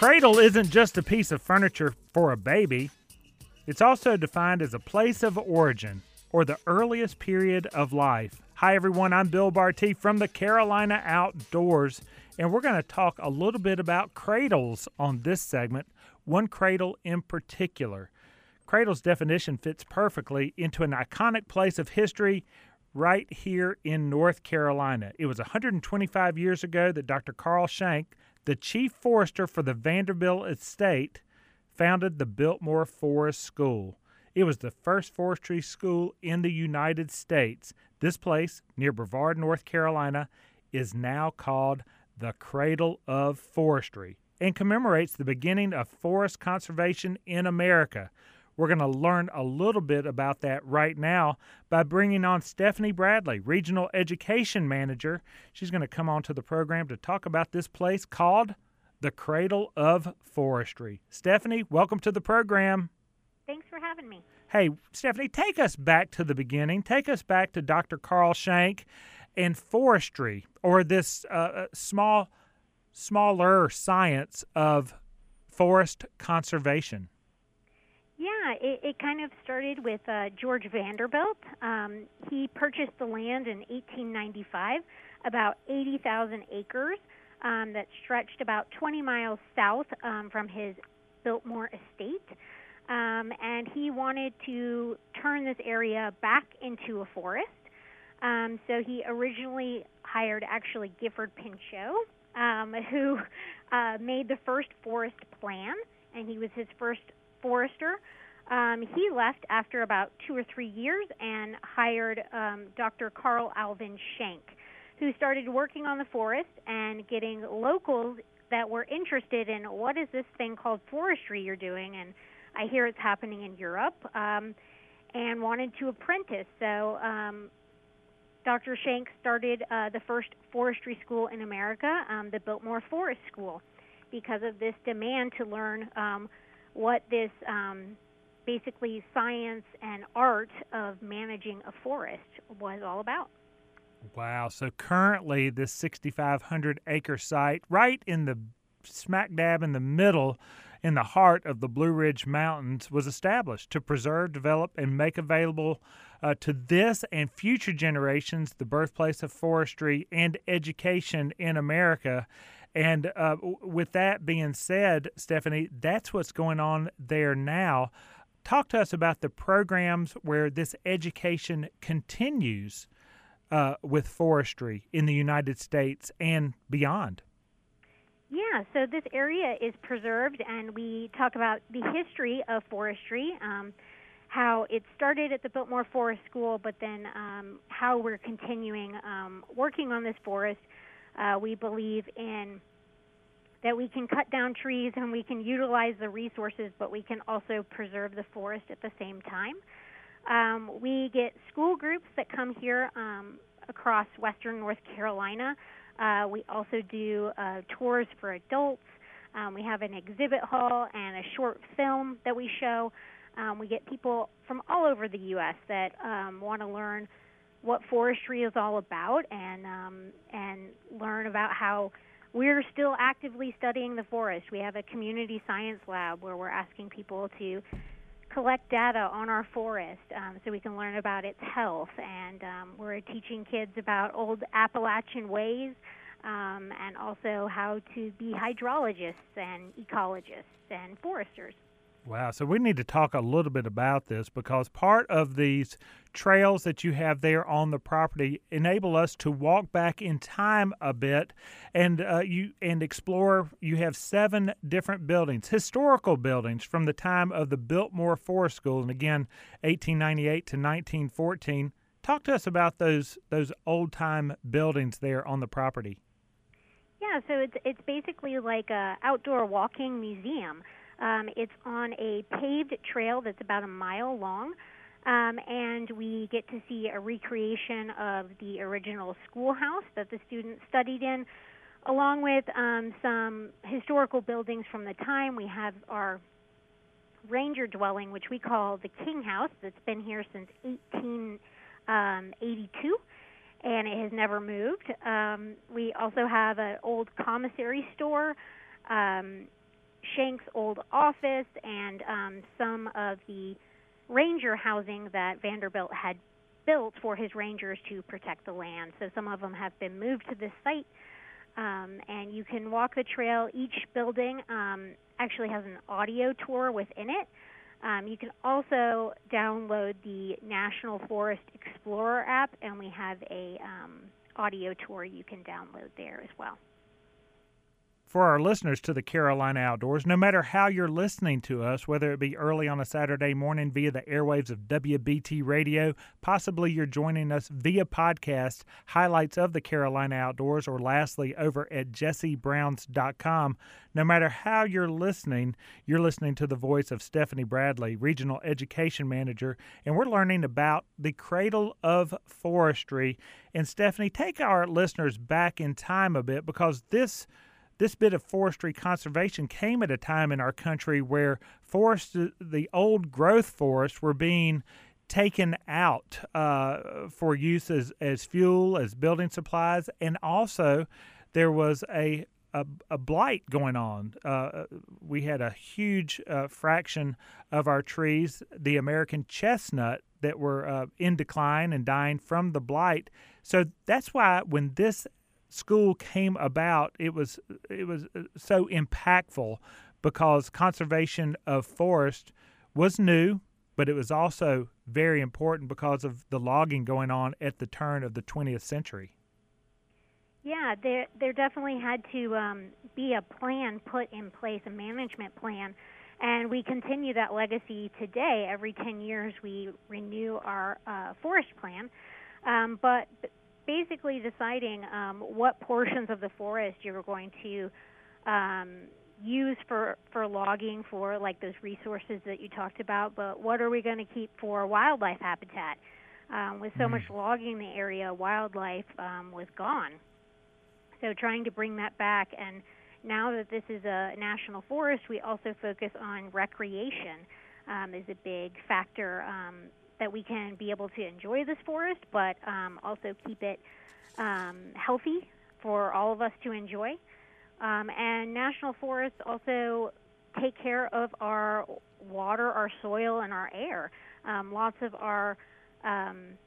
cradle isn't just a piece of furniture for a baby, it's also defined as a place of origin or the earliest period of life. Hi, everyone. I'm Bill Bartee from the Carolina Outdoors, and we're going to talk a little bit about cradles on this segment, one cradle in particular. Cradle's definition fits perfectly into an iconic place of history right here in North Carolina. It was 125 years ago that Dr. Carl Schenck, the chief forester for the Vanderbilt estate, founded the Biltmore Forest School. It was the first forestry school in the United States. This place, near Brevard, North Carolina, is now called the Cradle of Forestry and commemorates the beginning of forest conservation in America. We're going to learn a little bit about that right now by bringing on Stephanie Bradley, Regional Education Manager. She's going to come on to the program to talk about this place called the Cradle of Forestry. Stephanie, welcome to the program. Thanks for having me. Hey, Stephanie, take us back to the beginning. Take us back to Dr. Carl Schenck and forestry, or this uh, uh, small, smaller science of forest conservation. Yeah, it, it kind of started with uh, George Vanderbilt. Um, he purchased the land in 1895, about 80,000 acres, um, that stretched about 20 miles south um, from his Biltmore estate. Um, and he wanted to turn this area back into a forest. Um, so he originally hired actually Gifford Pinchot, um, who uh, made the first forest plan, and he was his first forester. Um, he left after about two or three years and hired um, Dr. Carl Alvin Schenck, who started working on the forest and getting locals that were interested in what is this thing called forestry you're doing, and I hear it's happening in Europe, um, and wanted to apprentice. So um, Dr. Schenck started uh, the first forestry school in America, um, the Biltmore Forest School, because of this demand to learn um, what this um, basically science and art of managing a forest was all about. Wow. So currently, this 6,500 acre site, right in the smack dab in the middle, in the heart of the Blue Ridge Mountains, was established to preserve, develop, and make available uh, to this and future generations the birthplace of forestry and education in America. And uh, with that being said, Stephanie, that's what's going on there now. Talk to us about the programs where this education continues uh, with forestry in the United States and beyond. Yeah, so this area is preserved, and we talk about the history of forestry, um, how it started at the Biltmore Forest School, but then um, how we're continuing um, working on this forest. Uh, we believe in that we can cut down trees and we can utilize the resources, but we can also preserve the forest at the same time. Um, we get school groups that come here um, across western North Carolina. Uh, we also do uh, tours for adults. Um, we have an exhibit hall and a short film that we show. Um, we get people from all over the U.S. that um, want to learn what forestry is all about and um, and learn about how we're still actively studying the forest. We have a community science lab where we're asking people to collect data on our forest um, so we can learn about its health. And um, we're teaching kids about old Appalachian ways um, and also how to be hydrologists and ecologists and foresters. Wow. So we need to talk a little bit about this because part of these trails that you have there on the property enable us to walk back in time a bit and uh, you and explore. You have seven different buildings, historical buildings from the time of the Biltmore Forest School, and again, 1898 to 1914. Talk to us about those those old time buildings there on the property. Yeah, so it's it's basically like a outdoor walking museum. Um, it's on a paved trail that's about a mile long, um, and we get to see a recreation of the original schoolhouse that the students studied in, along with um, some historical buildings from the time. We have our ranger dwelling, which we call the King House, that's been here since 1882 and it has never moved. Um, we also have an old commissary store. Um, Schenck's old office and um, some of the ranger housing that Vanderbilt had built for his rangers to protect the land. So some of them have been moved to this site, um, and you can walk the trail. Each building um, actually has an audio tour within it. Um, you can also download the National Forest Explorer app, and we have a um, audio tour you can download there as well for our listeners to the Carolina Outdoors, no matter how you're listening to us, whether it be early on a Saturday morning via the airwaves of WBT Radio, possibly you're joining us via podcast, highlights of the Carolina Outdoors, or lastly over at jessebrowns.com. No matter how you're listening, you're listening to the voice of Stephanie Bradley, Regional Education Manager, and we're learning about the cradle of forestry. And Stephanie, take our listeners back in time a bit because this this bit of forestry conservation came at a time in our country where forests, the old growth forests, were being taken out uh, for use as, as fuel, as building supplies, and also there was a a, a blight going on. Uh, we had a huge uh, fraction of our trees, the American chestnut, that were uh, in decline and dying from the blight. So that's why when this school came about, it was it was uh, so impactful because conservation of forest was new, but it was also very important because of the logging going on at the turn of the 20th century. Yeah, there there definitely had to um, be a plan put in place, a management plan, and we continue that legacy today. Every 10 years, we renew our uh, forest plan. Um, but basically deciding um, what portions of the forest you're going to um, use for for logging for like those resources that you talked about, but what are we going to keep for wildlife habitat? Um, with so mm. much logging in the area, wildlife um, was gone. So trying to bring that back, and now that this is a national forest, we also focus on recreation um, is a big factor um, that we can be able to enjoy this forest, but um, also keep it um, healthy for all of us to enjoy. Um, and national forests also take care of our water, our soil, and our air. Um, lots of our um,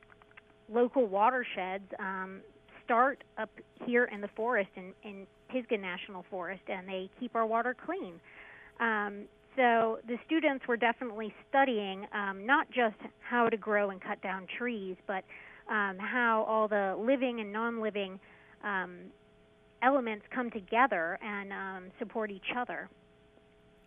local watersheds um, start up here in the forest in, in Pisgah National Forest, and they keep our water clean. Um, so the students were definitely studying um, not just how to grow and cut down trees, but um, how all the living and non-living um, elements come together and um, support each other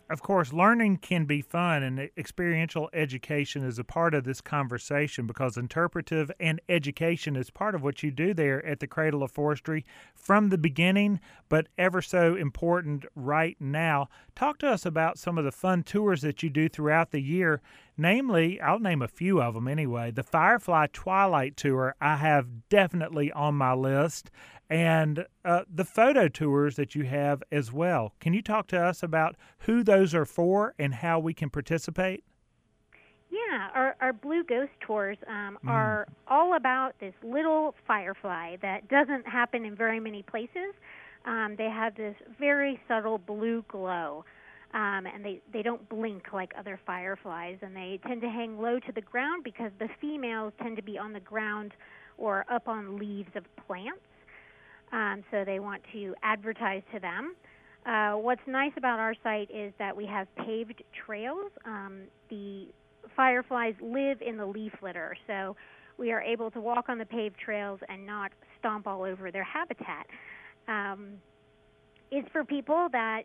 of course, learning can be fun, and experiential education is a part of this conversation because interpretive and education is part of what you do there at the Cradle of Forestry from the beginning, but ever so important right now. Talk to us about some of the fun tours that you do throughout the year. Namely, I'll name a few of them anyway. The Firefly Twilight Tour, I have definitely on my list and uh, the photo tours that you have as well. Can you talk to us about who those are for and how we can participate? Yeah, our, our Blue Ghost tours um, mm. are all about this little firefly that doesn't happen in very many places. Um, they have this very subtle blue glow, um, and they, they don't blink like other fireflies, and they tend to hang low to the ground because the females tend to be on the ground or up on leaves of plants um, so they want to advertise to them. Uh, what's nice about our site is that we have paved trails. Um, the fireflies live in the leaf litter, so we are able to walk on the paved trails and not stomp all over their habitat. Um, it's for people that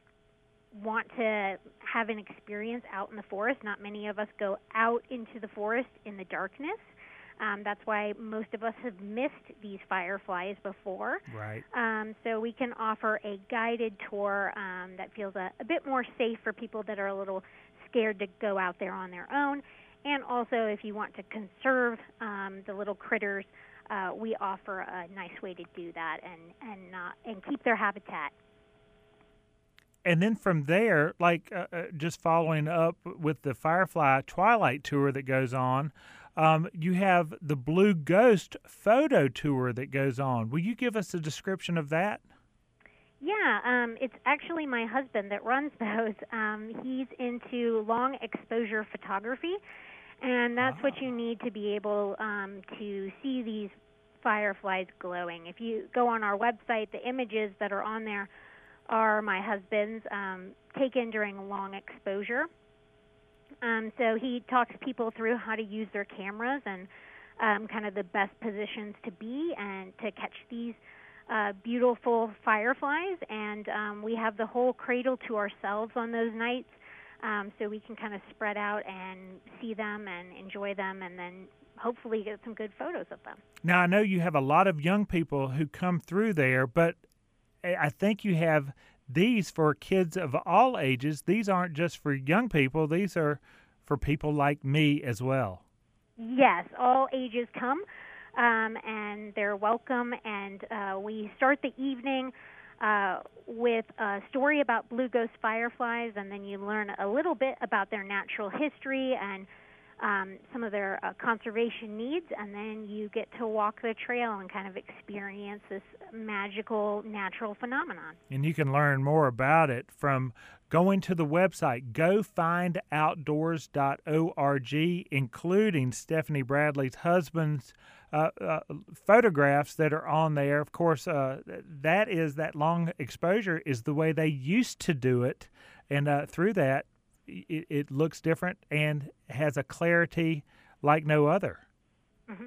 want to have an experience out in the forest. Not many of us go out into the forest in the darkness. Um, that's why most of us have missed these fireflies before. Right. Um, so we can offer a guided tour um, that feels a, a bit more safe for people that are a little scared to go out there on their own. And also, if you want to conserve um, the little critters, uh, we offer a nice way to do that and and uh, and keep their habitat and then from there, like uh, uh just following up with the Firefly Twilight tour that goes on, um, you have the Blue Ghost photo tour that goes on. Will you give us a description of that? Yeah, um, it's actually my husband that runs those. Um, he's into long exposure photography, and that's what you need to be able um, to see these fireflies glowing. If you go on our website, the images that are on there are my husband's um, taken during long exposure. Um, so he talks people through how to use their cameras and um, kind of the best positions to be and to catch these uh, beautiful fireflies. And um, we have the whole cradle to ourselves on those nights. Um, so we can kind of spread out and see them and enjoy them and then hopefully get some good photos of them. Now, I know you have a lot of young people who come through there, but I think you have these for kids of all ages. These aren't just for young people, these are for people like me as well. Yes, all ages come, um, and they're welcome. And uh, we start the evening uh, with a story about blue ghost fireflies, and then you learn a little bit about their natural history and um, some of their uh, conservation needs, and then you get to walk the trail and kind of experience this magical natural phenomenon. And you can learn more about it from going to the website gofindoutdoors.org, including Stephanie Bradley's husband's uh, uh, photographs that are on there. Of course, uh, that is that long exposure is the way they used to do it, and uh, through that it, it looks different and has a clarity like no other. Mm-hmm.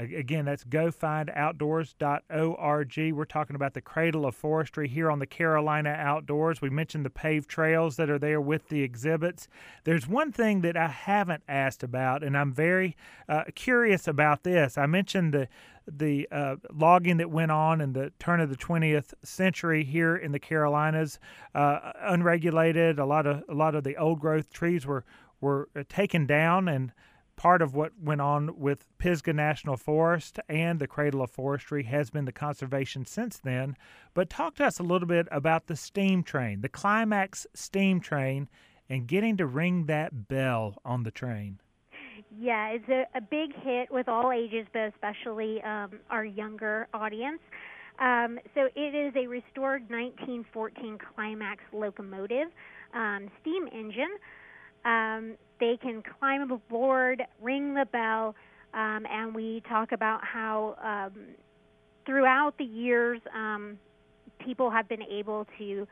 Again, that's gofindoutdoors.org. We're talking about the cradle of forestry here on the Carolina Outdoors. We mentioned the paved trails that are there with the exhibits. There's one thing that I haven't asked about, and I'm very uh, curious about this. I mentioned the the uh, logging that went on in the turn of the 20th century here in the Carolinas, uh, unregulated. A lot of a lot of the old growth trees were were uh, taken down, and part of what went on with Pisgah National Forest and the Cradle of Forestry has been the conservation since then. But talk to us a little bit about the steam train, the Climax steam train, and getting to ring that bell on the train. Yeah, it's a, a big hit with all ages, but especially um, our younger audience. Um, so it is a restored 1914 Climax locomotive, um, steam engine. Um, they can climb aboard, ring the bell, um, and we talk about how um, throughout the years um, people have been able to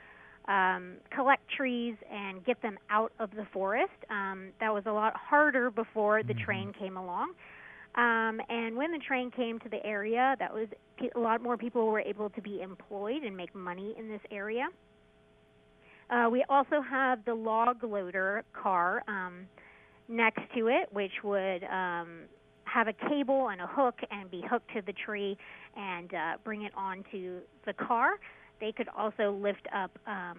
um, collect trees and get them out of the forest. Um, that was a lot harder before the mm-hmm. train came along. Um, and when the train came to the area, that was a lot more people were able to be employed and make money in this area. Uh, we also have the log loader car um, next to it, which would um, have a cable and a hook and be hooked to the tree and uh, bring it onto the car. They could also lift up um,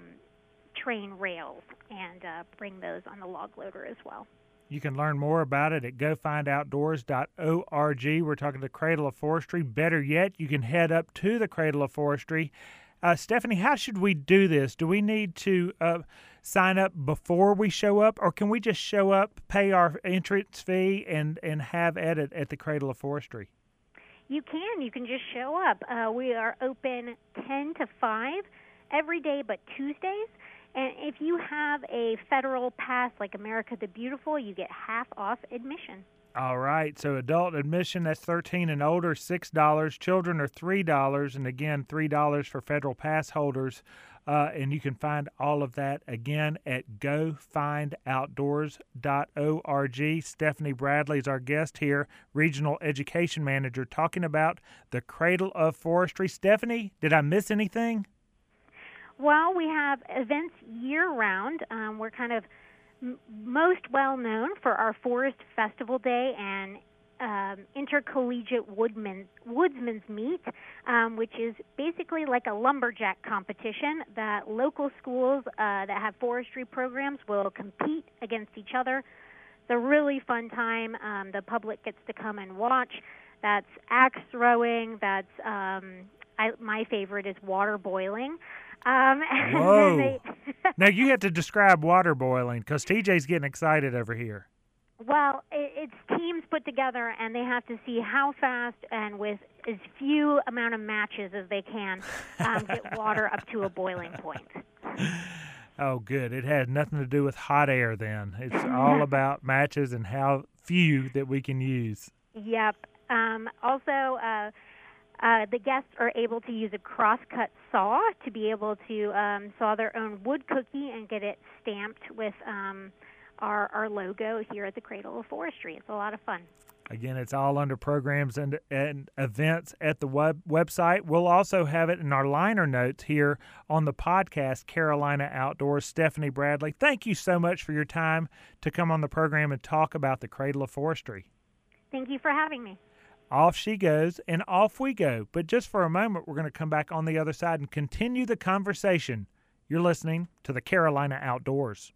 train rails and uh, bring those on the log loader as well. You can learn more about it at gofindoutdoors.org. We're talking to Cradle of Forestry. Better yet, you can head up to the Cradle of Forestry. Uh, Stephanie, how should we do this? Do we need to uh, sign up before we show up, or can we just show up, pay our entrance fee, and, and have at it at the Cradle of Forestry? You can. You can just show up. Uh, we are open 10 to 5 every day but Tuesdays. And if you have a federal pass like America the Beautiful, you get half off admission. All right. So adult admission that's 13 and older, $6. Children are $3 and again $3 for federal pass holders. Uh, and you can find all of that again at gofindoutdoors.org. Stephanie Bradley is our guest here, Regional Education Manager, talking about the Cradle of Forestry. Stephanie, did I miss anything? Well, we have events year round. Um, we're kind of most well known for our Forest Festival Day and um, intercollegiate woodman, woodsman's meet, um, which is basically like a lumberjack competition that local schools uh, that have forestry programs will compete against each other. It's a really fun time. Um, the public gets to come and watch. That's axe throwing. That's um, I, my favorite is water boiling. Um, Whoa! now you have to describe water boiling because TJ's getting excited over here. Well, it's teams put together, and they have to see how fast and with as few amount of matches as they can um, get water up to a boiling point. Oh, good. It had nothing to do with hot air then. It's all about matches and how few that we can use. Yep. Um, also, uh, uh, the guests are able to use a crosscut saw to be able to um, saw their own wood cookie and get it stamped with um, our, our logo here at the Cradle of Forestry. It's a lot of fun. Again, it's all under programs and, and events at the web, website. We'll also have it in our liner notes here on the podcast, Carolina Outdoors. Stephanie Bradley, thank you so much for your time to come on the program and talk about the Cradle of Forestry. Thank you for having me. Off she goes, and off we go. But just for a moment, we're going to come back on the other side and continue the conversation. You're listening to the Carolina Outdoors.